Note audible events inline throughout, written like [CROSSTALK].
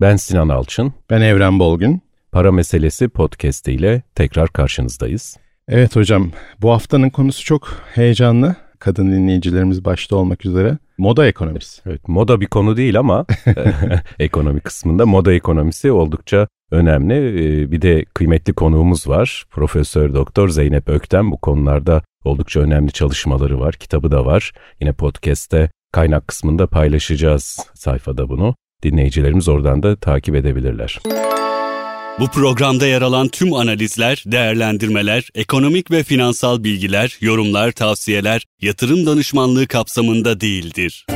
Ben Sinan Alçın. Ben Evren Bolgun. Para Meselesi podcast ile tekrar karşınızdayız. Evet hocam, bu haftanın konusu çok heyecanlı. Kadın dinleyicilerimiz başta olmak üzere. Moda ekonomisi. Evet, moda bir konu değil ama [LAUGHS] [LAUGHS] ekonomi kısmında moda ekonomisi oldukça önemli. Ee, bir de kıymetli konuğumuz var. Profesör Doktor Zeynep Ökten bu konularda oldukça önemli çalışmaları var. Kitabı da var. Yine podcast'te kaynak kısmında paylaşacağız sayfada bunu. Dinleyicilerimiz oradan da takip edebilirler. Bu programda yer alan tüm analizler, değerlendirmeler, ekonomik ve finansal bilgiler, yorumlar, tavsiyeler yatırım danışmanlığı kapsamında değildir.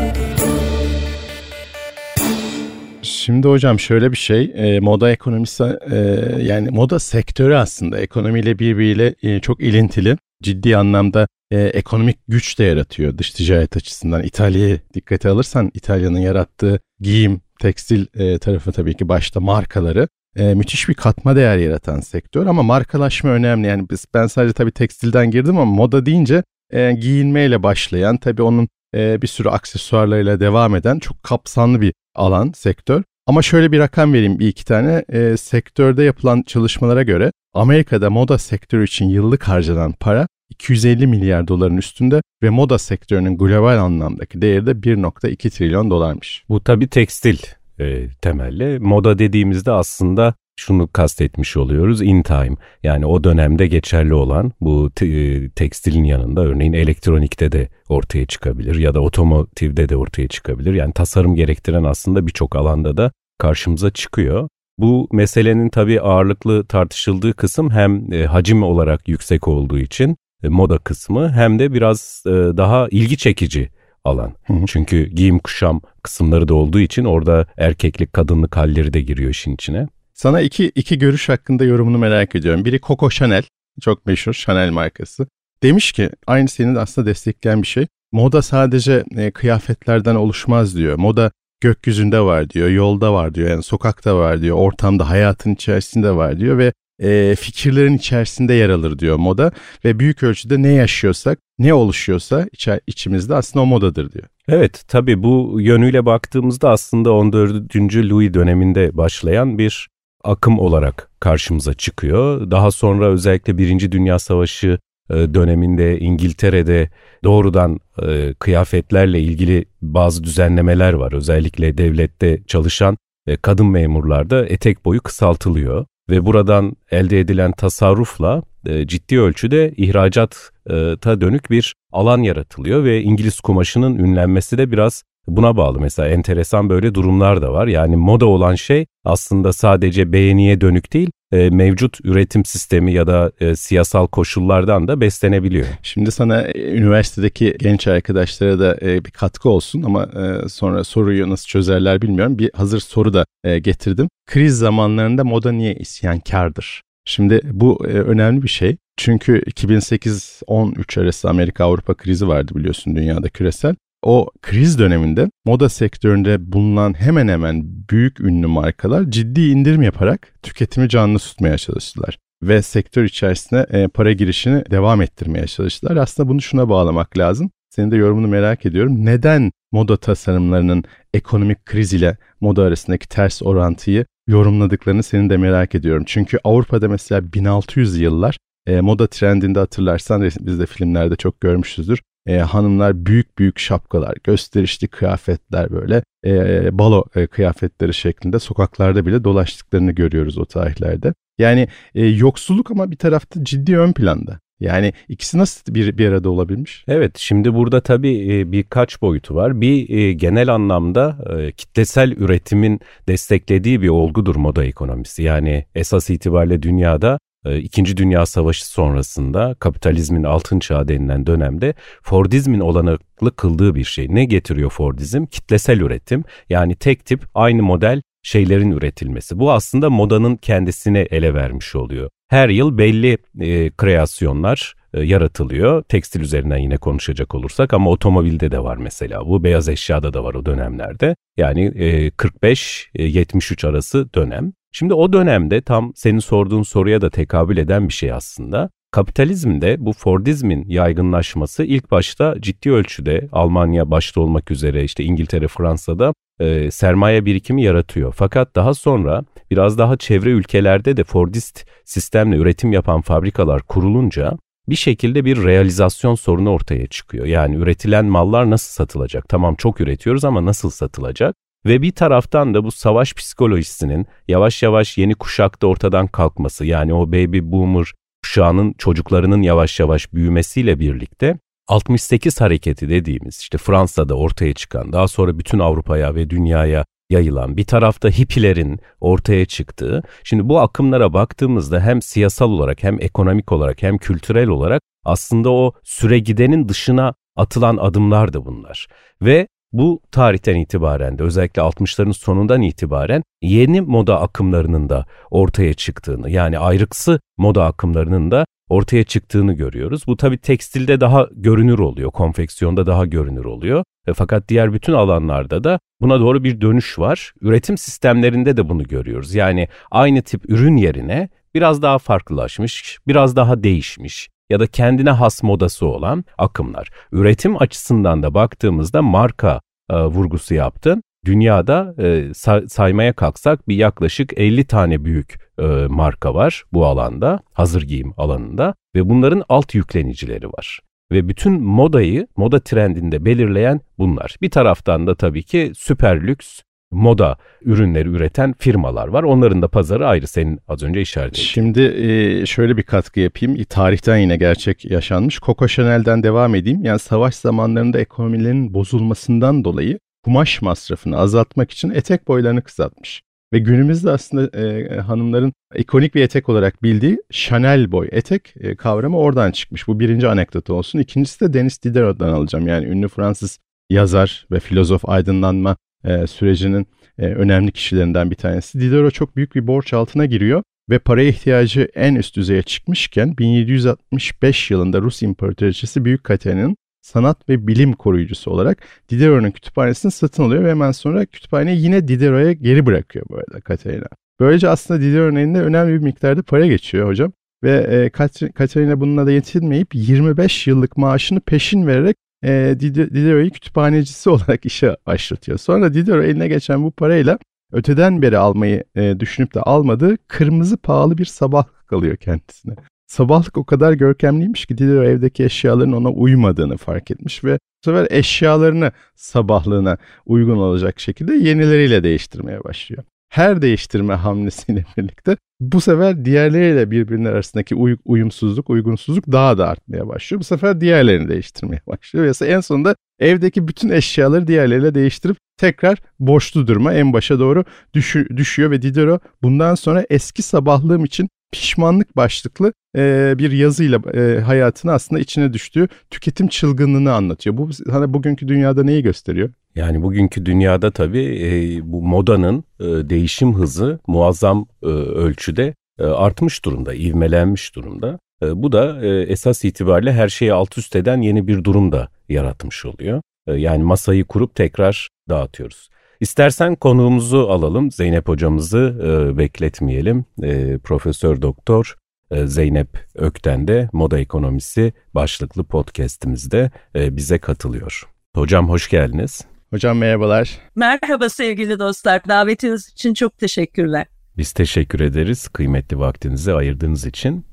Şimdi hocam şöyle bir şey, e, moda ekonomisi e, yani moda sektörü aslında ekonomiyle birbiriyle e, çok ilintili. Ciddi anlamda e, ekonomik güç de yaratıyor dış ticaret açısından. İtalya'ya dikkate alırsan İtalya'nın yarattığı giyim, tekstil e, tarafı tabii ki başta markaları e, müthiş bir katma değer yaratan sektör ama markalaşma önemli. Yani biz ben sadece tabii tekstilden girdim ama moda deyince e, giyinmeyle başlayan tabii onun e, bir sürü aksesuarlarıyla devam eden çok kapsamlı bir alan sektör. Ama şöyle bir rakam vereyim bir iki tane. E, sektörde yapılan çalışmalara göre Amerika'da moda sektörü için yıllık harcanan para 250 milyar doların üstünde ve moda sektörünün global anlamdaki değeri de 1.2 trilyon dolarmış. Bu tabii tekstil e, temelli. Moda dediğimizde aslında şunu kastetmiş oluyoruz in time yani o dönemde geçerli olan bu te- tekstilin yanında örneğin elektronikte de ortaya çıkabilir ya da otomotivde de ortaya çıkabilir. Yani tasarım gerektiren aslında birçok alanda da karşımıza çıkıyor. Bu meselenin tabii ağırlıklı tartışıldığı kısım hem e, hacim olarak yüksek olduğu için e, moda kısmı hem de biraz e, daha ilgi çekici alan. Hı hı. Çünkü giyim kuşam kısımları da olduğu için orada erkeklik kadınlık halleri de giriyor işin içine. Sana iki, iki görüş hakkında yorumunu merak ediyorum. Biri Coco Chanel, çok meşhur Chanel markası. Demiş ki aynı senin aslında destekleyen bir şey. Moda sadece e, kıyafetlerden oluşmaz diyor. Moda gökyüzünde var diyor, yolda var diyor, yani sokakta var diyor, ortamda, hayatın içerisinde var diyor ve e, fikirlerin içerisinde yer alır diyor moda ve büyük ölçüde ne yaşıyorsak, ne oluşuyorsa iç, içimizde aslında o modadır diyor. Evet tabii bu yönüyle baktığımızda aslında 14. Louis döneminde başlayan bir akım olarak karşımıza çıkıyor. Daha sonra özellikle Birinci Dünya Savaşı e, döneminde İngiltere'de doğrudan e, kıyafetlerle ilgili bazı düzenlemeler var. Özellikle devlette çalışan e, kadın memurlarda etek boyu kısaltılıyor ve buradan elde edilen tasarrufla e, ciddi ölçüde ihracata dönük bir alan yaratılıyor ve İngiliz kumaşının ünlenmesi de biraz buna bağlı. Mesela enteresan böyle durumlar da var. Yani moda olan şey aslında sadece beğeniye dönük değil, e, mevcut üretim sistemi ya da e, siyasal koşullardan da beslenebiliyor. Şimdi sana e, üniversitedeki genç arkadaşlara da e, bir katkı olsun ama e, sonra soruyu nasıl çözerler bilmiyorum. Bir hazır soru da e, getirdim. Kriz zamanlarında moda niye isyankardır? Şimdi bu e, önemli bir şey. Çünkü 2008-13 arası Amerika-Avrupa krizi vardı biliyorsun dünyada küresel o kriz döneminde moda sektöründe bulunan hemen hemen büyük ünlü markalar ciddi indirim yaparak tüketimi canlı tutmaya çalıştılar ve sektör içerisine e, para girişini devam ettirmeye çalıştılar. Aslında bunu şuna bağlamak lazım. Senin de yorumunu merak ediyorum. Neden moda tasarımlarının ekonomik kriz ile moda arasındaki ters orantıyı yorumladıklarını senin de merak ediyorum. Çünkü Avrupa'da mesela 1600 yıllar e, moda trendinde hatırlarsan biz de filmlerde çok görmüşüzdür e, hanımlar büyük büyük şapkalar, gösterişli kıyafetler böyle e, balo e, kıyafetleri şeklinde sokaklarda bile dolaştıklarını görüyoruz o tarihlerde. Yani e, yoksulluk ama bir tarafta ciddi ön planda. Yani ikisi nasıl bir, bir arada olabilmiş? Evet şimdi burada tabii e, birkaç boyutu var. Bir e, genel anlamda e, kitlesel üretimin desteklediği bir olgudur moda ekonomisi. Yani esas itibariyle dünyada İkinci Dünya Savaşı sonrasında kapitalizmin altın çağı denilen dönemde Fordizmin olanaklı kıldığı bir şey. Ne getiriyor Fordizm? Kitlesel üretim yani tek tip aynı model şeylerin üretilmesi. Bu aslında modanın kendisine ele vermiş oluyor. Her yıl belli e, kreasyonlar e, yaratılıyor. Tekstil üzerinden yine konuşacak olursak ama otomobilde de var mesela. Bu beyaz eşyada da var o dönemlerde. Yani e, 45-73 e, arası dönem. Şimdi o dönemde tam senin sorduğun soruya da tekabül eden bir şey aslında. Kapitalizmde bu Fordizmin yaygınlaşması ilk başta ciddi ölçüde Almanya başta olmak üzere işte İngiltere, Fransa'da e, sermaye birikimi yaratıyor. Fakat daha sonra biraz daha çevre ülkelerde de Fordist sistemle üretim yapan fabrikalar kurulunca bir şekilde bir realizasyon sorunu ortaya çıkıyor. Yani üretilen mallar nasıl satılacak? Tamam çok üretiyoruz ama nasıl satılacak? Ve bir taraftan da bu savaş psikolojisinin yavaş yavaş yeni kuşakta ortadan kalkması yani o baby boomer kuşağının çocuklarının yavaş yavaş büyümesiyle birlikte 68 hareketi dediğimiz işte Fransa'da ortaya çıkan daha sonra bütün Avrupa'ya ve dünyaya yayılan bir tarafta hippilerin ortaya çıktığı. Şimdi bu akımlara baktığımızda hem siyasal olarak hem ekonomik olarak hem kültürel olarak aslında o süre gidenin dışına atılan adımlar da bunlar. Ve bu tarihten itibaren de özellikle 60'ların sonundan itibaren yeni moda akımlarının da ortaya çıktığını yani ayrıksı moda akımlarının da ortaya çıktığını görüyoruz. Bu tabii tekstilde daha görünür oluyor, konfeksiyonda daha görünür oluyor. E, fakat diğer bütün alanlarda da buna doğru bir dönüş var. Üretim sistemlerinde de bunu görüyoruz. Yani aynı tip ürün yerine biraz daha farklılaşmış, biraz daha değişmiş ya da kendine has modası olan akımlar. Üretim açısından da baktığımızda marka e, vurgusu yaptı. Dünyada e, saymaya kalksak bir yaklaşık 50 tane büyük e, marka var bu alanda, hazır giyim alanında ve bunların alt yüklenicileri var. Ve bütün modayı, moda trendinde belirleyen bunlar. Bir taraftan da tabii ki süper lüks moda ürünleri üreten firmalar var. Onların da pazarı ayrı senin az önce işaret ettiğin. Şimdi e, şöyle bir katkı yapayım. Tarihten yine gerçek yaşanmış. Coco Chanel'den devam edeyim. Yani savaş zamanlarında ekonomilerin bozulmasından dolayı kumaş masrafını azaltmak için etek boylarını kısaltmış. Ve günümüzde aslında e, hanımların ikonik bir etek olarak bildiği Chanel boy etek e, kavramı oradan çıkmış. Bu birinci anekdotu olsun. İkincisi de Denis Diderot'dan alacağım. Yani ünlü Fransız yazar ve filozof aydınlanma e, sürecinin e, önemli kişilerinden bir tanesi. Diderot çok büyük bir borç altına giriyor ve paraya ihtiyacı en üst düzeye çıkmışken 1765 yılında Rus İmparatoriçesi Büyük Katerina'nın sanat ve bilim koruyucusu olarak Diderot'un kütüphanesini satın alıyor ve hemen sonra kütüphaneyi yine Diderot'a geri bırakıyor bu arada Katerina. Böylece aslında Diderot'un elinde önemli bir miktarda para geçiyor hocam. Ve e, Katerina bununla da yetinmeyip 25 yıllık maaşını peşin vererek e, Diderot'u kütüphanecisi [LAUGHS] olarak işe başlatıyor. Sonra Diderot eline geçen bu parayla öteden beri almayı e, düşünüp de almadığı kırmızı pahalı bir sabah kalıyor kendisine. Sabahlık o kadar görkemliymiş ki Diderot evdeki eşyaların ona uymadığını fark etmiş ve bu sefer eşyalarını sabahlığına uygun olacak şekilde yenileriyle değiştirmeye başlıyor. Her değiştirme hamlesiyle [LAUGHS] birlikte bu sefer diğerleriyle birbirinin arasındaki uy- uyumsuzluk, uygunsuzluk daha da artmaya başlıyor. Bu sefer diğerlerini değiştirmeye [LAUGHS] başlıyor. Ve en sonunda evdeki bütün eşyaları diğerleriyle değiştirip tekrar boşlu durma en başa doğru düşü- düşüyor ve Diderot bundan sonra eski sabahlığım için pişmanlık başlıklı e, bir yazıyla e, hayatını aslında içine düştüğü tüketim çılgınlığını anlatıyor. Bu hani bugünkü dünyada neyi gösteriyor? Yani bugünkü dünyada tabii e, bu modanın e, değişim hızı muazzam e, ölçüde e, artmış durumda, ivmelenmiş durumda. E, bu da e, esas itibariyle her şeyi alt üst eden yeni bir durum da yaratmış oluyor. E, yani masayı kurup tekrar dağıtıyoruz. İstersen konuğumuzu alalım. Zeynep hocamızı e, bekletmeyelim. E, Profesör Doktor e, Zeynep Ökten de Moda Ekonomisi başlıklı podcast'imizde e, bize katılıyor. Hocam hoş geldiniz. Hocam merhabalar. Merhaba sevgili dostlar. Davetiniz için çok teşekkürler. Biz teşekkür ederiz kıymetli vaktinizi ayırdığınız için.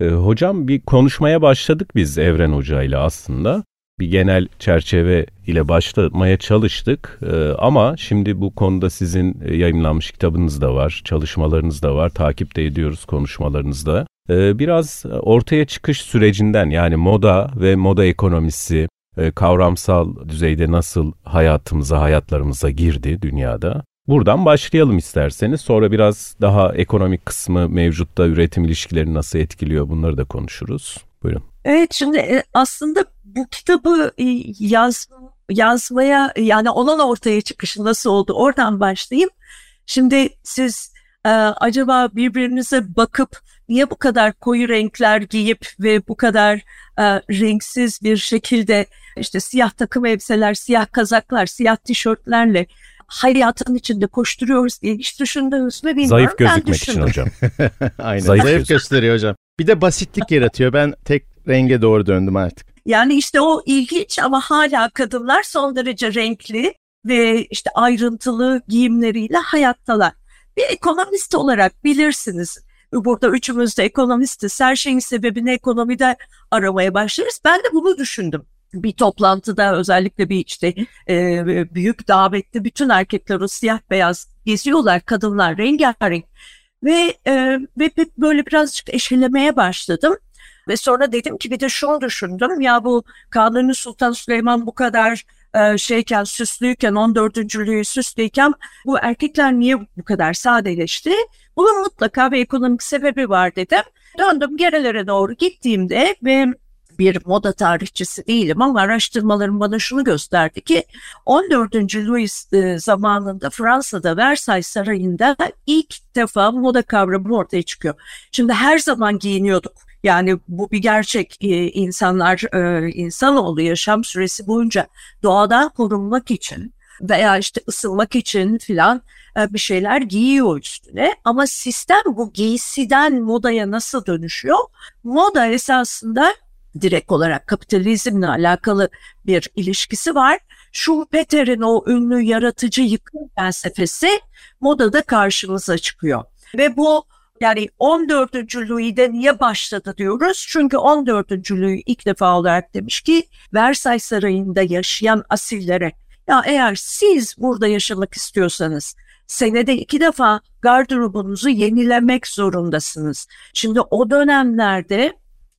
E, hocam bir konuşmaya başladık biz Evren Hoca ile aslında bir genel çerçeve ile başlamaya çalıştık. Ee, ama şimdi bu konuda sizin e, yayınlanmış kitabınız da var, çalışmalarınız da var, takip de ediyoruz konuşmalarınızda. Ee, biraz ortaya çıkış sürecinden yani moda ve moda ekonomisi e, kavramsal düzeyde nasıl hayatımıza, hayatlarımıza girdi dünyada. Buradan başlayalım isterseniz. Sonra biraz daha ekonomik kısmı mevcutta üretim ilişkilerini nasıl etkiliyor bunları da konuşuruz. Buyurun. Evet şimdi e, aslında bu kitabı e, yaz, yazmaya yani onun ortaya çıkışı nasıl oldu oradan başlayayım. Şimdi siz e, acaba birbirinize bakıp niye bu kadar koyu renkler giyip ve bu kadar e, renksiz bir şekilde işte siyah takım elbiseler, siyah kazaklar, siyah tişörtlerle hayatın içinde koşturuyoruz diye hiç düşündünüz mü bilmiyorum. Zayıf gözükmek için hocam. Aynen [LAUGHS] zayıf, zayıf gösteriyor hocam. Bir de basitlik yaratıyor. Ben tek renge doğru döndüm artık. Yani işte o ilginç ama hala kadınlar son derece renkli ve işte ayrıntılı giyimleriyle hayattalar. Bir ekonomist olarak bilirsiniz. Burada üçümüz de ekonomistiz. Her şeyin sebebini ekonomide aramaya başlarız. Ben de bunu düşündüm bir toplantıda özellikle bir işte e, büyük davette bütün erkekler o siyah beyaz geziyorlar kadınlar rengarenk ve e, ve böyle birazcık eşelemeye başladım ve sonra dedim ki bir de şunu düşündüm ya bu Kanuni Sultan Süleyman bu kadar e, şeyken süslüyken 14. lüğü süslüyken bu erkekler niye bu kadar sadeleşti? Bunun mutlaka bir ekonomik sebebi var dedim. Döndüm gerelere doğru gittiğimde ve bir moda tarihçisi değilim ama araştırmalarım bana şunu gösterdi ki 14. Louis e, zamanında Fransa'da Versailles Sarayı'nda ilk defa moda kavramı ortaya çıkıyor. Şimdi her zaman giyiniyorduk. Yani bu bir gerçek e, insanlar e, insanoğlu yaşam süresi boyunca doğadan korunmak için veya işte ısınmak için filan bir şeyler giyiyor üstüne. Ama sistem bu giysiden modaya nasıl dönüşüyor? Moda esasında direkt olarak kapitalizmle alakalı bir ilişkisi var. Schumpeter'in o ünlü yaratıcı yıkım felsefesi modada karşımıza çıkıyor. Ve bu yani 14. Louis'de niye başladı diyoruz? Çünkü 14. Louis ilk defa olarak demiş ki Versailles Sarayı'nda yaşayan asillere ya eğer siz burada yaşamak istiyorsanız senede iki defa gardırobunuzu yenilemek zorundasınız. Şimdi o dönemlerde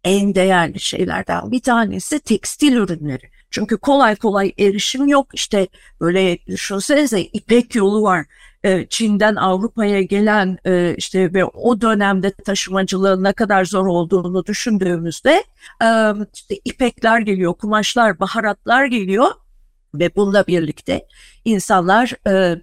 en değerli şeylerden bir tanesi tekstil ürünleri. Çünkü kolay kolay erişim yok. İşte böyle düşünsenize İpek yolu var. Ee, Çin'den Avrupa'ya gelen e, işte ve o dönemde taşımacılığın ne kadar zor olduğunu düşündüğümüzde e, işte ipekler geliyor, kumaşlar, baharatlar geliyor ve bununla birlikte insanlar e,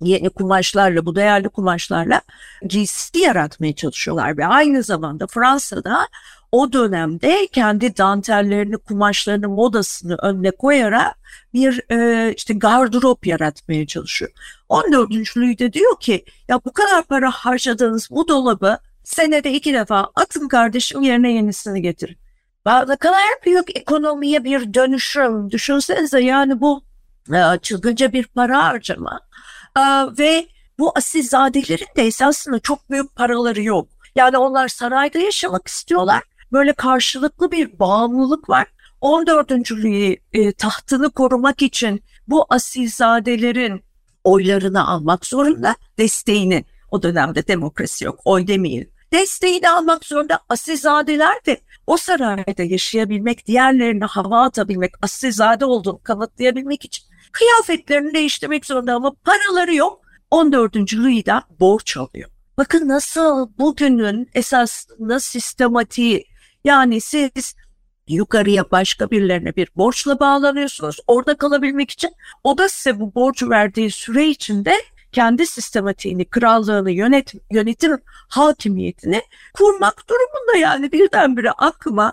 yeni kumaşlarla, bu değerli kumaşlarla giysi yaratmaya çalışıyorlar ve aynı zamanda Fransa'da o dönemde kendi dantellerini, kumaşlarını, modasını önüne koyarak bir e, işte gardırop yaratmaya çalışıyor. 14. Louis diyor ki ya bu kadar para harcadığınız bu dolabı senede iki defa atın kardeşim yerine yenisini getirin. Ne kadar büyük ekonomiye bir dönüşüm. Düşünsenize yani bu e, çılgınca bir para harcama. E, ve bu asilzadelerin de esasında çok büyük paraları yok. Yani onlar sarayda yaşamak istiyorlar böyle karşılıklı bir bağımlılık var. 14. Louis e, tahtını korumak için bu asilzadelerin oylarını almak zorunda, desteğini. O dönemde demokrasi yok, oy demeyin. Desteğini almak zorunda asilzadeler de o sarayda yaşayabilmek, diğerlerine hava atabilmek, asilzade olduğunu kanıtlayabilmek için kıyafetlerini değiştirmek zorunda ama paraları yok. 14. Louis'den borç alıyor. Bakın nasıl bugünün esasında sistematiği yani siz yukarıya başka birilerine bir borçla bağlanıyorsunuz. Orada kalabilmek için o da size bu borcu verdiği süre içinde kendi sistematiğini, krallığını, yönet, yönetim hakimiyetini kurmak durumunda yani birdenbire aklıma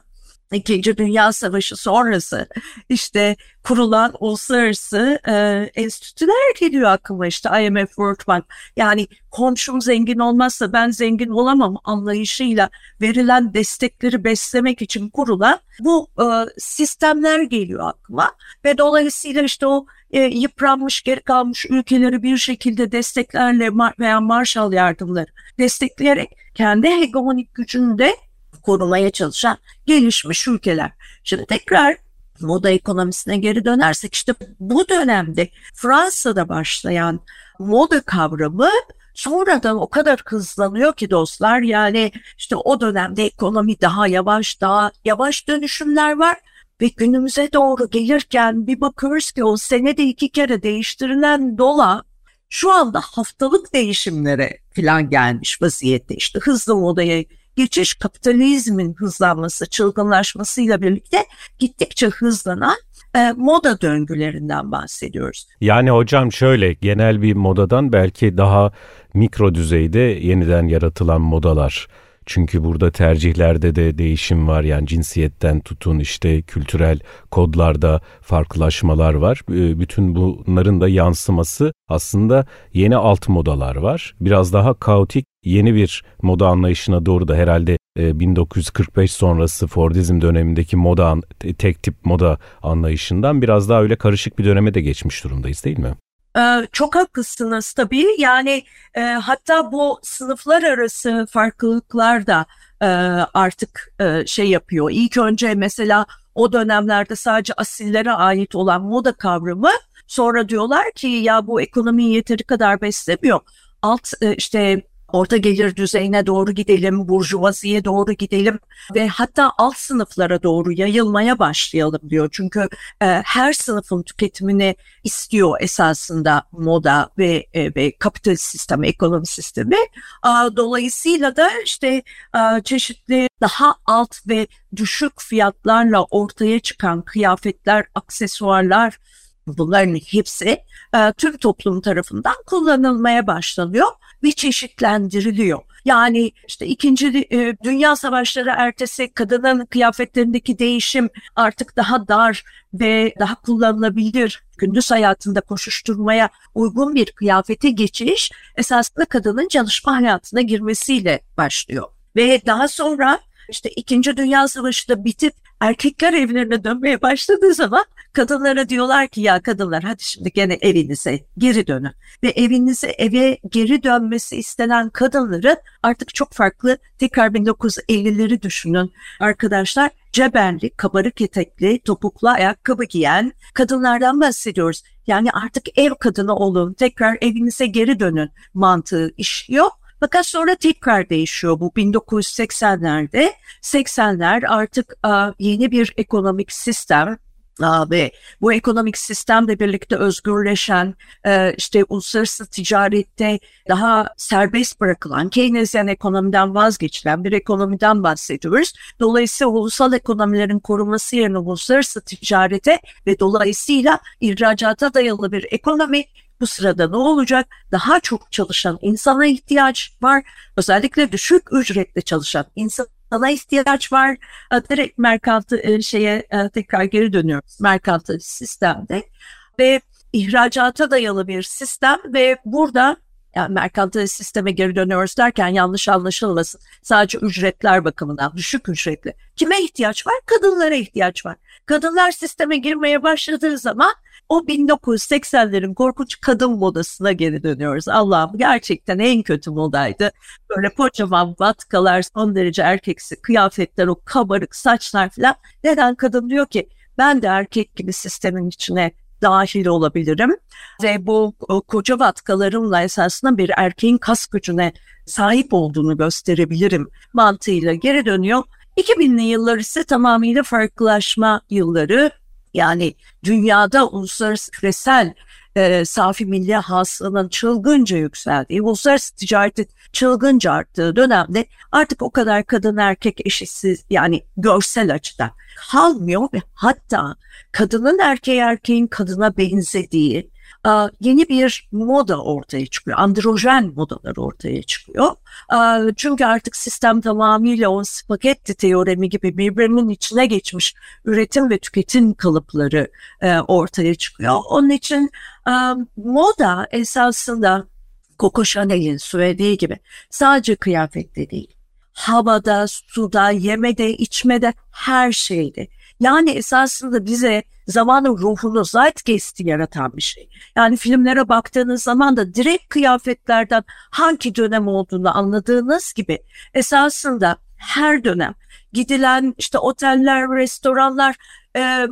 İkinci Dünya Savaşı sonrası işte kurulan uluslararası e, enstitüler geliyor aklıma işte IMF, World Bank. Yani komşum zengin olmazsa ben zengin olamam anlayışıyla verilen destekleri beslemek için kurulan bu e, sistemler geliyor aklıma. Ve dolayısıyla işte o e, yıpranmış, geri kalmış ülkeleri bir şekilde desteklerle veya Marshall yardımları destekleyerek kendi hegemonik gücünü de korumaya çalışan gelişmiş ülkeler. Şimdi tekrar moda ekonomisine geri dönersek işte bu dönemde Fransa'da başlayan moda kavramı sonradan o kadar hızlanıyor ki dostlar yani işte o dönemde ekonomi daha yavaş daha yavaş dönüşümler var ve günümüze doğru gelirken bir bakıyoruz ki o senede iki kere değiştirilen dola şu anda haftalık değişimlere falan gelmiş vaziyette işte hızlı modaya geçiş kapitalizmin hızlanması, çılgınlaşmasıyla birlikte gittikçe hızlanan e, moda döngülerinden bahsediyoruz. Yani hocam şöyle genel bir modadan belki daha mikro düzeyde yeniden yaratılan modalar. Çünkü burada tercihlerde de değişim var yani cinsiyetten tutun işte kültürel kodlarda farklılaşmalar var. Bütün bunların da yansıması aslında yeni alt modalar var. Biraz daha kaotik yeni bir moda anlayışına doğru da herhalde 1945 e, sonrası Fordizm dönemindeki moda tek tip moda anlayışından biraz daha öyle karışık bir döneme de geçmiş durumdayız değil mi? Ee, çok haklısınız tabii. Yani e, hatta bu sınıflar arası farklılıklar da e, artık e, şey yapıyor. İlk önce mesela o dönemlerde sadece asillere ait olan moda kavramı sonra diyorlar ki ya bu ekonomiyi yeteri kadar beslemiyor. Alt e, işte orta gelir düzeyine doğru gidelim, burjuvaziye doğru gidelim ve hatta alt sınıflara doğru yayılmaya başlayalım diyor. Çünkü e, her sınıfın tüketimini istiyor esasında moda ve, e, ve kapitalist sistemi, ekonomi sistemi. E, dolayısıyla da işte e, çeşitli daha alt ve düşük fiyatlarla ortaya çıkan kıyafetler, aksesuarlar, bunların hepsi e, tüm toplum tarafından kullanılmaya başlanıyor ve çeşitlendiriliyor. Yani işte ikinci e, Dünya Savaşları ertesi kadının kıyafetlerindeki değişim artık daha dar ve daha kullanılabilir gündüz hayatında koşuşturmaya uygun bir kıyafete geçiş esasında kadının çalışma hayatına girmesiyle başlıyor. Ve daha sonra işte İkinci Dünya Savaşı da bitip erkekler evlerine dönmeye başladığı zaman kadınlara diyorlar ki ya kadınlar hadi şimdi gene evinize geri dönün. Ve evinize eve geri dönmesi istenen kadınların artık çok farklı tekrar 1950'leri düşünün arkadaşlar. Cebenli, kabarık etekli, topuklu ayakkabı giyen kadınlardan bahsediyoruz. Yani artık ev kadını olun, tekrar evinize geri dönün mantığı işliyor. Fakat sonra tekrar değişiyor bu 1980'lerde. 80'ler artık yeni bir ekonomik sistem ve bu ekonomik sistemle birlikte özgürleşen e, işte uluslararası ticarette daha serbest bırakılan Keynesyen ekonomiden vazgeçilen bir ekonomiden bahsediyoruz. Dolayısıyla ulusal ekonomilerin korunması yerine uluslararası ticarete ve dolayısıyla ihracata dayalı bir ekonomi bu sırada ne olacak? Daha çok çalışan insana ihtiyaç var. Özellikle düşük ücretle çalışan insana ihtiyaç var. E, direkt merkantı e, şeye e, tekrar geri dönüyoruz. Merkantı sistemde ve ihracata dayalı bir sistem ve burada yani merkantil sisteme geri dönüyoruz derken yanlış anlaşılmasın. Sadece ücretler bakımından düşük ücretli. Kime ihtiyaç var? Kadınlara ihtiyaç var. Kadınlar sisteme girmeye başladığı zaman o 1980'lerin korkunç kadın modasına geri dönüyoruz. Allah'ım gerçekten en kötü modaydı. Böyle kocaman vatkalar, son derece erkeksi kıyafetler, o kabarık saçlar falan. Neden kadın diyor ki ben de erkek gibi sistemin içine dahil olabilirim. Ve bu koca vatkalarımla esasında bir erkeğin kas gücüne sahip olduğunu gösterebilirim mantığıyla geri dönüyor. 2000'li yıllar ise tamamıyla farklılaşma yılları. Yani dünyada uluslararası küresel e, safi milli hasılanın çılgınca yükseldiği, uluslararası ticaretin çılgınca arttığı dönemde artık o kadar kadın erkek eşitsiz yani görsel açıdan kalmıyor ve hatta kadının erkeğe erkeğin kadına benzediği yeni bir moda ortaya çıkıyor. Androjen modalar ortaya çıkıyor. Çünkü artık sistem tamamıyla o spagetti teoremi gibi birbirinin içine geçmiş üretim ve tüketim kalıpları e, ortaya çıkıyor. Onun için moda esasında Coco Chanel'in söylediği gibi sadece kıyafette değil, havada, suda, yemede, içmede, her şeyde. Yani esasında bize zamanın ruhunu, zeitgeist'i yaratan bir şey. Yani filmlere baktığınız zaman da direkt kıyafetlerden hangi dönem olduğunu anladığınız gibi esasında her dönem gidilen işte oteller, restoranlar, e,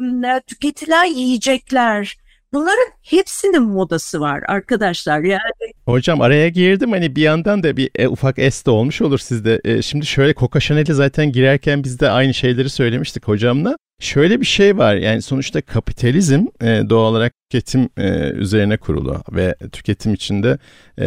tüketilen yiyecekler, Bunların hepsinin modası var arkadaşlar. Yani Hocam araya girdim hani bir yandan da bir e, ufak es de olmuş olur sizde. E, şimdi şöyle Coca Chanel'i zaten girerken biz de aynı şeyleri söylemiştik hocamla. Şöyle bir şey var yani sonuçta kapitalizm e, doğal olarak tüketim e, üzerine kurulu ve tüketim içinde e,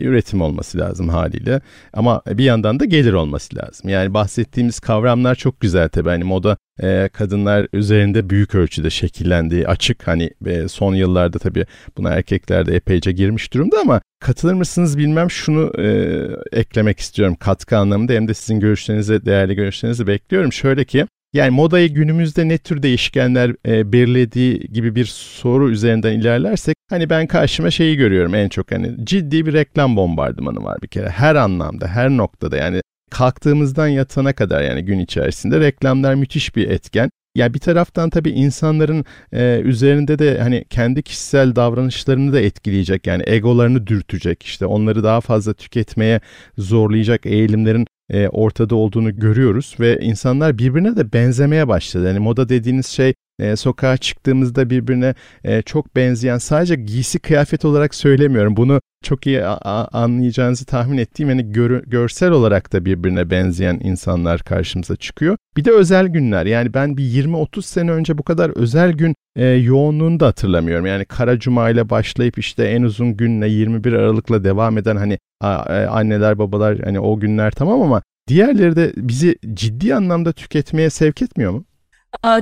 üretim olması lazım haliyle. Ama bir yandan da gelir olması lazım. Yani bahsettiğimiz kavramlar çok güzel tabii. Hani moda e, kadınlar üzerinde büyük ölçüde şekillendiği açık. Hani e, son yıllarda tabii buna erkekler de epeyce girmiş durumda ama katılır mısınız bilmem. Şunu e, eklemek istiyorum. Katkı anlamında hem de sizin görüşlerinizi değerli görüşlerinizi bekliyorum. Şöyle ki yani modayı günümüzde ne tür değişkenler e, belirlediği gibi bir soru üzerinden ilerlersek hani ben karşıma şeyi görüyorum en çok hani ciddi bir reklam bombardımanı var bir kere her anlamda her noktada yani kalktığımızdan yatana kadar yani gün içerisinde reklamlar müthiş bir etken. Ya bir taraftan tabii insanların e, üzerinde de hani kendi kişisel davranışlarını da etkileyecek. Yani egolarını dürtecek işte onları daha fazla tüketmeye zorlayacak eğilimlerin e, ortada olduğunu görüyoruz ve insanlar birbirine de benzemeye başladı. Yani moda dediğiniz şey e, sokağa çıktığımızda birbirine e, çok benzeyen sadece giysi kıyafet olarak söylemiyorum. Bunu çok iyi anlayacağınızı tahmin ettiğim yani gör, görsel olarak da birbirine benzeyen insanlar karşımıza çıkıyor. Bir de özel günler yani ben bir 20-30 sene önce bu kadar özel gün e, yoğunluğunu da hatırlamıyorum. Yani Kara Cuma ile başlayıp işte en uzun günle 21 Aralık'la devam eden hani a, a, anneler babalar hani o günler tamam ama diğerleri de bizi ciddi anlamda tüketmeye sevk etmiyor mu?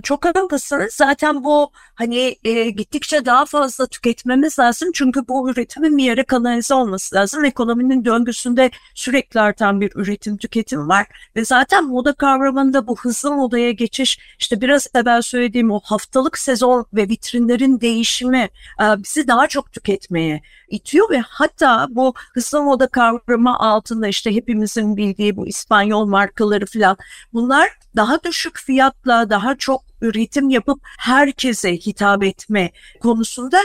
Çok haklısınız. Zaten bu hani e, gittikçe daha fazla tüketmemiz lazım. Çünkü bu üretimin bir yere kanalize olması lazım. Ekonominin döngüsünde sürekli artan bir üretim tüketim var. Ve zaten moda kavramında bu hızlı modaya geçiş işte biraz evvel söylediğim o haftalık sezon ve vitrinlerin değişimi e, bizi daha çok tüketmeye itiyor ve hatta bu hızlı moda kavramı altında işte hepimizin bildiği bu İspanyol markaları falan bunlar daha düşük fiyatla daha çok üretim yapıp herkese hitap etme konusunda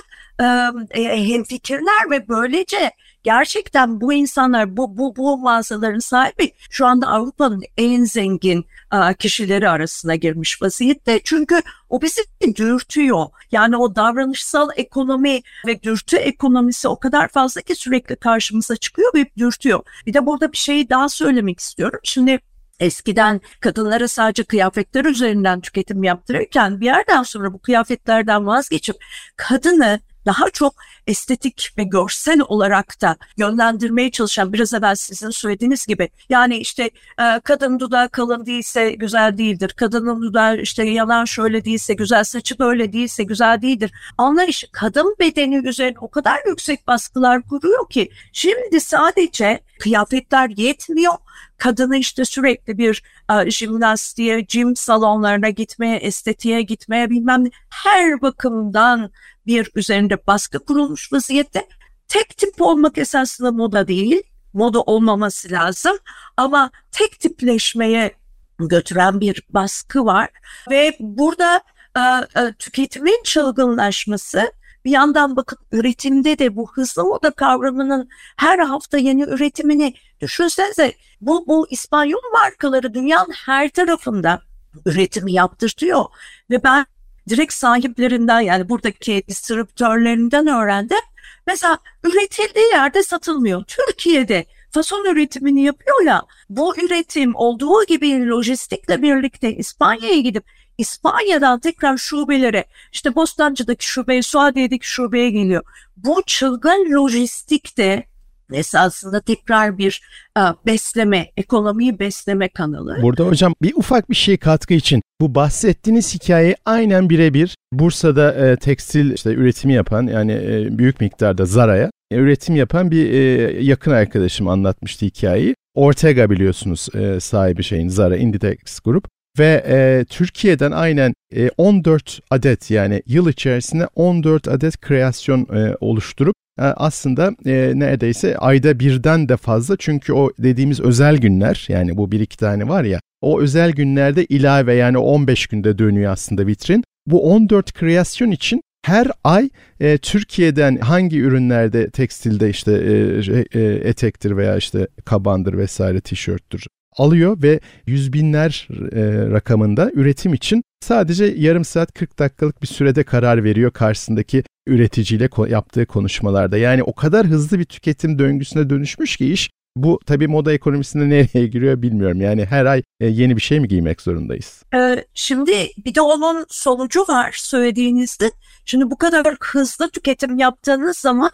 e, hemfikirler ve böylece gerçekten bu insanlar bu bu bu mağazaların sahibi şu anda Avrupa'nın en zengin a, kişileri arasına girmiş vaziyette. Çünkü o bizi dürtüyor. Yani o davranışsal ekonomi ve dürtü ekonomisi o kadar fazla ki sürekli karşımıza çıkıyor ve dürtüyor. Bir de burada bir şeyi daha söylemek istiyorum. Şimdi Eskiden kadınlara sadece kıyafetler üzerinden tüketim yaptırırken bir yerden sonra bu kıyafetlerden vazgeçip kadını daha çok estetik ve görsel olarak da yönlendirmeye çalışan biraz evvel sizin söylediğiniz gibi yani işte e, kadın dudağı kalın değilse güzel değildir. Kadının dudağı işte yalan şöyle değilse güzel, saçı böyle değilse güzel değildir. Anlayış kadın bedeni üzerine o kadar yüksek baskılar kuruyor ki şimdi sadece kıyafetler yetmiyor kadını işte sürekli bir e, jimnastiğe, jim salonlarına gitmeye, estetiğe gitmeye bilmem ne her bakımdan bir üzerinde baskı kurulmuş vaziyette. Tek tip olmak esasında moda değil, moda olmaması lazım. Ama tek tipleşmeye götüren bir baskı var. Ve burada e, e, tüketimin çılgınlaşması bir yandan bakın üretimde de bu hızlı moda kavramının her hafta yeni üretimini düşünsenize. Bu, bu İspanyol markaları dünyanın her tarafında üretimi yaptırtıyor. Ve ben direkt sahiplerinden yani buradaki distribütörlerinden öğrendim. Mesela üretildiği yerde satılmıyor. Türkiye'de fason üretimini yapıyor ya bu üretim olduğu gibi lojistikle birlikte İspanya'ya gidip İspanya'dan tekrar şubelere işte Bostancı'daki şubeye, Suadiye'deki şubeye geliyor. Bu çılgın lojistik de esasında tekrar bir e, besleme, ekonomiyi besleme kanalı. Burada hocam bir ufak bir şey katkı için bu bahsettiğiniz hikaye aynen birebir Bursa'da e, tekstil işte üretimi yapan yani e, büyük miktarda Zara'ya e, üretim yapan bir e, yakın arkadaşım anlatmıştı hikayeyi. Ortega biliyorsunuz e, sahibi şeyin Zara Inditex Grup ve e, Türkiye'den aynen e, 14 adet yani yıl içerisinde 14 adet kreasyon e, oluşturup aslında e, neredeyse ayda birden de fazla çünkü o dediğimiz özel günler yani bu bir iki tane var ya o özel günlerde ilave yani 15 günde dönüyor aslında vitrin. Bu 14 kreasyon için her ay e, Türkiye'den hangi ürünlerde tekstilde işte e, e, etektir veya işte kabandır vesaire tişörttür alıyor ve yüz binler e, rakamında üretim için sadece yarım saat 40 dakikalık bir sürede karar veriyor karşısındaki üreticiyle yaptığı konuşmalarda. Yani o kadar hızlı bir tüketim döngüsüne dönüşmüş ki iş bu tabii moda ekonomisinde [LAUGHS] nereye giriyor bilmiyorum. Yani her ay e, yeni bir şey mi giymek zorundayız? Ee, şimdi bir de onun sonucu var söylediğinizde. Şimdi bu kadar hızlı tüketim yaptığınız zaman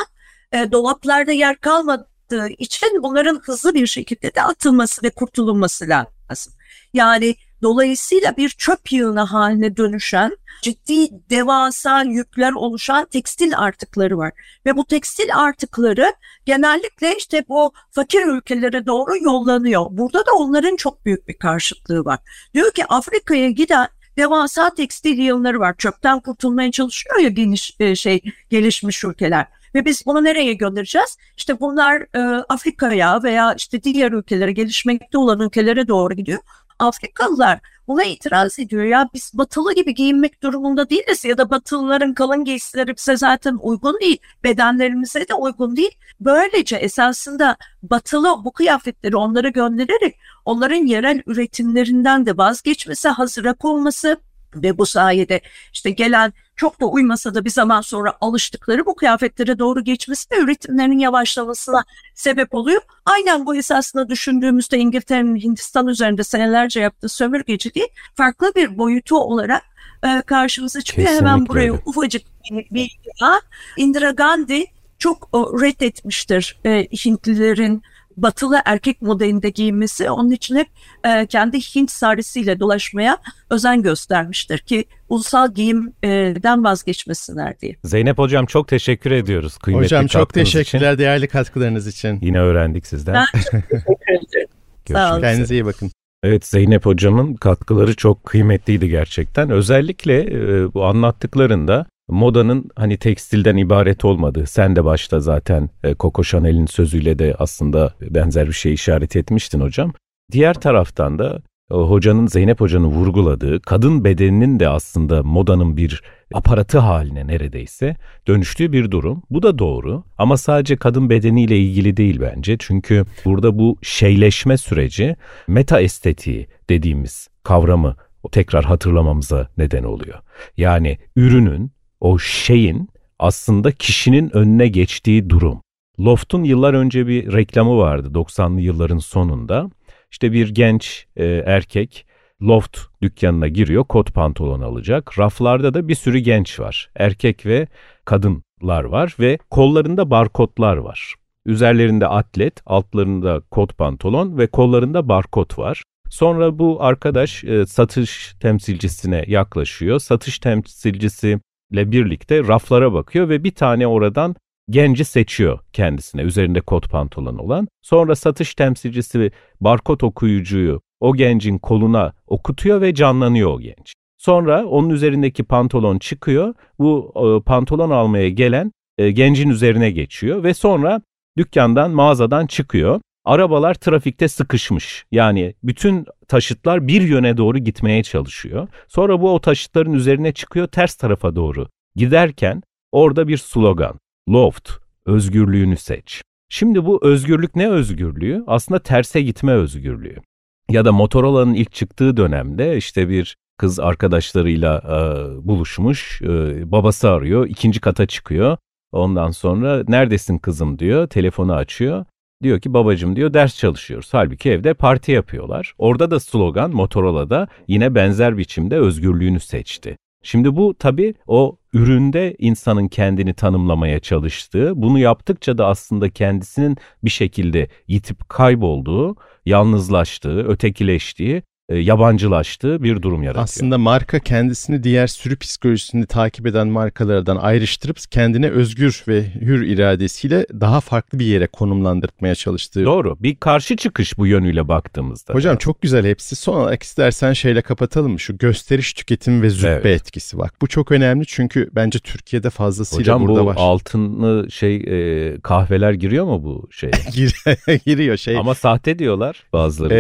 e, dolaplarda yer kalmadı arttığı için bunların hızlı bir şekilde de atılması ve kurtulunması lazım. Yani dolayısıyla bir çöp yığını haline dönüşen ciddi devasa yükler oluşan tekstil artıkları var. Ve bu tekstil artıkları genellikle işte bu fakir ülkelere doğru yollanıyor. Burada da onların çok büyük bir karşıtlığı var. Diyor ki Afrika'ya giden devasa tekstil yığınları var. Çöpten kurtulmaya çalışıyor ya geniş e, şey gelişmiş ülkeler. Ve biz bunu nereye göndereceğiz? İşte bunlar e, Afrika'ya veya işte diğer ülkelere, gelişmekte olan ülkelere doğru gidiyor. Afrikalılar buna itiraz ediyor. Ya biz batılı gibi giyinmek durumunda değiliz ya da batılıların kalın giysileri bize zaten uygun değil. Bedenlerimize de uygun değil. Böylece esasında batılı bu kıyafetleri onlara göndererek onların yerel üretimlerinden de vazgeçmesi, hazıra konması ve bu sayede işte gelen çok da uymasa da bir zaman sonra alıştıkları bu kıyafetlere doğru geçmesi de üretimlerin yavaşlamasına sebep oluyor. Aynen bu esasında düşündüğümüzde İngiltere'nin Hindistan üzerinde senelerce yaptığı sömürgeciliği farklı bir boyutu olarak e, karşımıza çıkıyor. Kesinlikle Hemen buraya öyle. ufacık bir bir daha Indira Gandhi çok reddetmiştir e, Hintlilerin batılı erkek modelinde giyinmesi. Onun için hep e, kendi Hint sarisiyle dolaşmaya özen göstermiştir ki ulusal giyimden vazgeçmesinler diye. Zeynep Hocam çok teşekkür ediyoruz. Kıymetli Hocam çok teşekkürler Için. değerli katkılarınız için. Yine öğrendik sizden. Ben [LAUGHS] teşekkür ederim. Sağ Görüşmek. Kendinize iyi bakın. Evet Zeynep hocamın katkıları çok kıymetliydi gerçekten. Özellikle e, bu anlattıklarında modanın hani tekstilden ibaret olmadığı, sen de başta zaten e, Coco Chanel'in sözüyle de aslında benzer bir şey işaret etmiştin hocam. Diğer taraftan da e, hocanın Zeynep hocanın vurguladığı kadın bedeninin de aslında modanın bir aparatı haline neredeyse dönüştüğü bir durum. Bu da doğru ama sadece kadın bedeniyle ilgili değil bence. Çünkü burada bu şeyleşme süreci meta estetiği dediğimiz kavramı tekrar hatırlamamıza neden oluyor. Yani ürünün, o şeyin aslında kişinin önüne geçtiği durum. Loft'un yıllar önce bir reklamı vardı 90'lı yılların sonunda. İşte bir genç e, erkek Loft dükkanına giriyor, kot pantolon alacak. Raflarda da bir sürü genç var. Erkek ve kadınlar var ve kollarında barkodlar var. Üzerlerinde atlet, altlarında kot pantolon ve kollarında barkod var. Sonra bu arkadaş e, satış temsilcisine yaklaşıyor. Satış temsilcisiyle birlikte raflara bakıyor ve bir tane oradan genci seçiyor kendisine üzerinde kot pantolon olan. Sonra satış temsilcisi barkod okuyucuyu o gencin koluna okutuyor ve canlanıyor o genç. Sonra onun üzerindeki pantolon çıkıyor. Bu e, pantolon almaya gelen e, gencin üzerine geçiyor ve sonra dükkandan mağazadan çıkıyor. Arabalar trafikte sıkışmış. Yani bütün taşıtlar bir yöne doğru gitmeye çalışıyor. Sonra bu o taşıtların üzerine çıkıyor ters tarafa doğru. Giderken orada bir slogan. Loft, özgürlüğünü seç. Şimdi bu özgürlük ne özgürlüğü? Aslında terse gitme özgürlüğü. Ya da Motorola'nın ilk çıktığı dönemde işte bir kız arkadaşlarıyla e, buluşmuş, e, babası arıyor, ikinci kata çıkıyor. Ondan sonra neredesin kızım diyor, telefonu açıyor. Diyor ki babacım diyor ders çalışıyoruz. Halbuki evde parti yapıyorlar. Orada da slogan Motorola'da yine benzer biçimde özgürlüğünü seçti. Şimdi bu tabii o üründe insanın kendini tanımlamaya çalıştığı, bunu yaptıkça da aslında kendisinin bir şekilde yitip kaybolduğu, yalnızlaştığı, ötekileştiği, e, yabancılaştığı bir durum yaratıyor. Aslında marka kendisini diğer sürü psikolojisini takip eden markalardan ayrıştırıp kendine özgür ve hür iradesiyle daha farklı bir yere konumlandırmaya çalıştığı. Doğru. Bir karşı çıkış bu yönüyle baktığımızda. Hocam çok güzel hepsi. Son olarak istersen şeyle kapatalım? Şu gösteriş tüketim ve züppe Evet. etkisi bak. Bu çok önemli çünkü bence Türkiye'de fazlasıyla Hocam burada bu var. altınlı şey e, kahveler giriyor mu bu şeye? [LAUGHS] Gir- giriyor şey. Ama sahte diyorlar bazıları.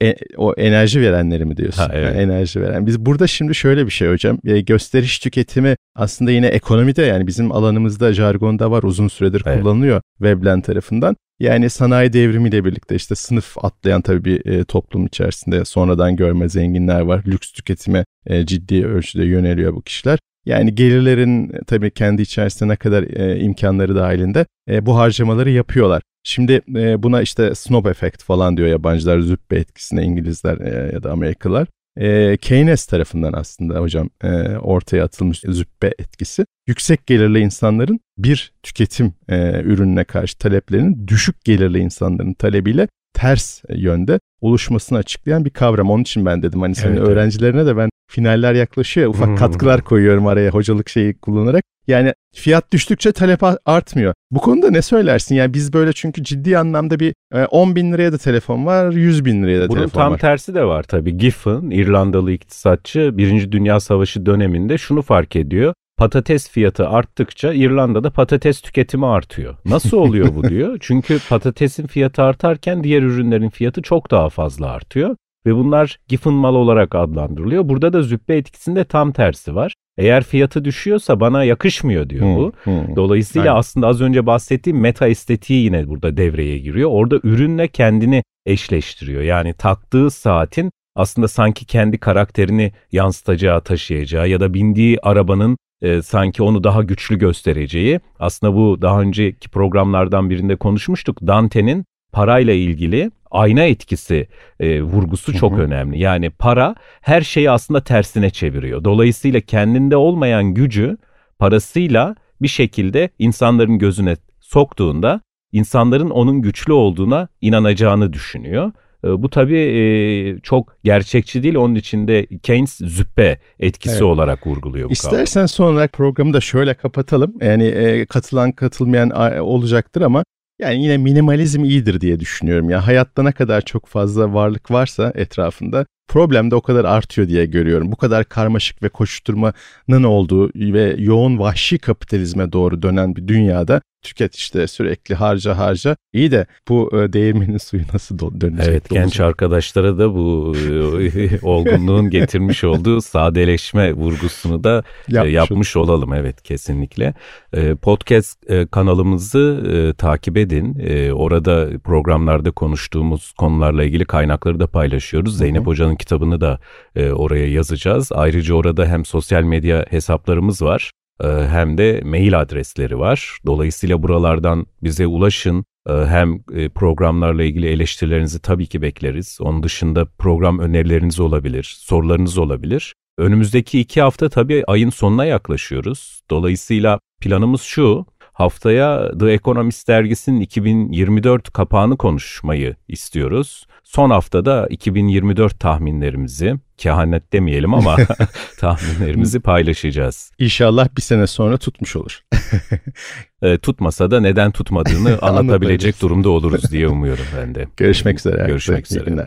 Ee, e- o enerji verenleri mi diyorsun? Ha, evet. Ha, enerji veren. Biz burada şimdi şöyle bir şey hocam. E, gösteriş tüketimi aslında yine ekonomide yani bizim alanımızda jargonda var uzun süredir Evet. kullanılıyor Veblen tarafından. Yani sanayi devrimiyle birlikte işte sınıf atlayan tabii bir e, toplum içerisinde sonradan görme zenginler var. Lüks tüketime e, ciddi ölçüde yöneliyor bu kişiler. Yani gelirlerin tabii kendi içerisinde ne kadar e, imkanları dahilinde e, bu harcamaları yapıyorlar. Şimdi e, buna işte snob efekt falan diyor yabancılar, züppe etkisine İngilizler e, ya da Amerikalılar. E, Keynes tarafından aslında hocam e, ortaya atılmış züppe etkisi. Yüksek gelirli insanların bir tüketim e, ürününe karşı taleplerinin düşük gelirli insanların talebiyle ters yönde oluşmasını açıklayan bir kavram. Onun için ben dedim hani senin Evet, evet. öğrencilerine de ben finaller yaklaşıyor ya, ufak Hmm. katkılar koyuyorum araya hocalık şeyi kullanarak. Yani fiyat düştükçe talep artmıyor. Bu konuda ne söylersin? Yani biz böyle çünkü ciddi anlamda bir e, 10 bin liraya da telefon var, 100 bin liraya da Bunun telefon tam var. tersi de var tabii. Giffen, İrlandalı iktisatçı, Birinci Dünya Savaşı döneminde şunu fark ediyor. Patates fiyatı arttıkça İrlanda'da patates tüketimi artıyor. Nasıl oluyor bu [LAUGHS] diyor. Çünkü patatesin fiyatı artarken diğer ürünlerin fiyatı çok daha fazla artıyor. Ve bunlar Giffen mal olarak adlandırılıyor. Burada da züppe etkisinde tam tersi var. Eğer fiyatı düşüyorsa bana yakışmıyor diyor hmm, bu. Hmm, Dolayısıyla aynen. aslında az önce bahsettiğim meta estetiği yine burada devreye giriyor. Orada ürünle kendini eşleştiriyor. Yani taktığı saatin aslında sanki kendi karakterini yansıtacağı, taşıyacağı ya da bindiği arabanın e, sanki onu daha güçlü göstereceği. Aslında bu daha önceki programlardan birinde konuşmuştuk. Dante'nin parayla ilgili ayna etkisi e, vurgusu çok hı hı. önemli. Yani para her şeyi aslında tersine çeviriyor. Dolayısıyla kendinde olmayan gücü parasıyla bir şekilde insanların gözüne soktuğunda insanların onun güçlü olduğuna inanacağını düşünüyor. E, bu tabii e, çok gerçekçi değil. Onun içinde Keynes züppe etkisi evet. olarak vurguluyor bu İstersen kavram. son olarak programı da şöyle kapatalım. Yani e, katılan katılmayan olacaktır ama yani yine minimalizm iyidir diye düşünüyorum. Ya hayatta ne kadar çok fazla varlık varsa etrafında problem de o kadar artıyor diye görüyorum. Bu kadar karmaşık ve koşturmanın olduğu ve yoğun vahşi kapitalizme doğru dönen bir dünyada tüket işte sürekli harca harca. İyi de bu e, değirmenin suyu nasıl dönecek? Evet genç arkadaşlara da bu e, [LAUGHS] olgunluğun getirmiş olduğu sadeleşme vurgusunu da e, yapmış, yapmış olalım. Evet kesinlikle. Podcast kanalımızı takip edin. Orada programlarda konuştuğumuz konularla ilgili kaynakları da paylaşıyoruz. Zeynep Hoca'nın kitabını da oraya yazacağız. Ayrıca orada hem sosyal medya hesaplarımız var hem de mail adresleri var. Dolayısıyla buralardan bize ulaşın. Ee, hem e, programlarla ilgili eleştirilerinizi tabii ki bekleriz. Onun dışında program önerileriniz olabilir, sorularınız olabilir. Önümüzdeki iki hafta tabii ayın sonuna yaklaşıyoruz. Dolayısıyla planımız şu, haftaya The Economist dergisinin 2024 kapağını konuşmayı istiyoruz. Son haftada 2024 tahminlerimizi, kehanet demeyelim ama [LAUGHS] tahminlerimizi paylaşacağız. İnşallah bir sene sonra tutmuş olur. [LAUGHS] e, tutmasa da neden tutmadığını [LAUGHS] anlatabilecek durumda oluruz diye umuyorum ben de. Görüşmek üzere. Görüşmek üzere.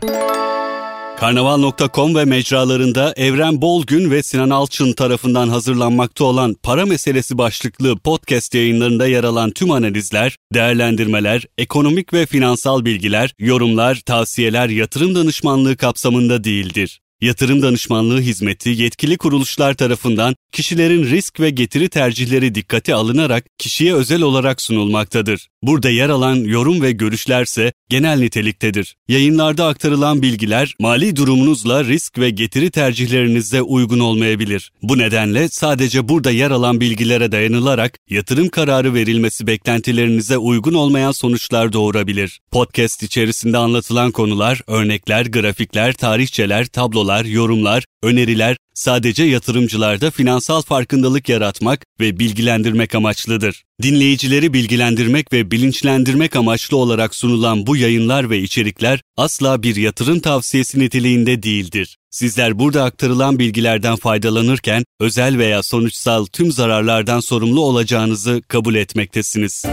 Karnaval.com ve mecralarında Evren Bolgün ve Sinan Alçın tarafından hazırlanmakta olan Para Meselesi başlıklı podcast yayınlarında yer alan tüm analizler, değerlendirmeler, ekonomik ve finansal bilgiler, yorumlar, tavsiyeler, yatırım danışmanlığı kapsamında değildir. Yatırım danışmanlığı hizmeti yetkili kuruluşlar tarafından kişilerin risk ve getiri tercihleri dikkate alınarak kişiye özel olarak sunulmaktadır. Burada yer alan yorum ve görüşlerse genel niteliktedir. Yayınlarda aktarılan bilgiler mali durumunuzla risk ve getiri tercihlerinizde uygun olmayabilir. Bu nedenle sadece burada yer alan bilgilere dayanılarak yatırım kararı verilmesi beklentilerinize uygun olmayan sonuçlar doğurabilir. Podcast içerisinde anlatılan konular, örnekler, grafikler, tarihçeler, tablolar, yorumlar, öneriler sadece yatırımcılarda finansal farkındalık yaratmak ve bilgilendirmek amaçlıdır. Dinleyicileri bilgilendirmek ve bilinçlendirmek amaçlı olarak sunulan bu yayınlar ve içerikler asla bir yatırım tavsiyesi niteliğinde değildir. Sizler burada aktarılan bilgilerden faydalanırken özel veya sonuçsal tüm zararlardan sorumlu olacağınızı kabul etmektesiniz.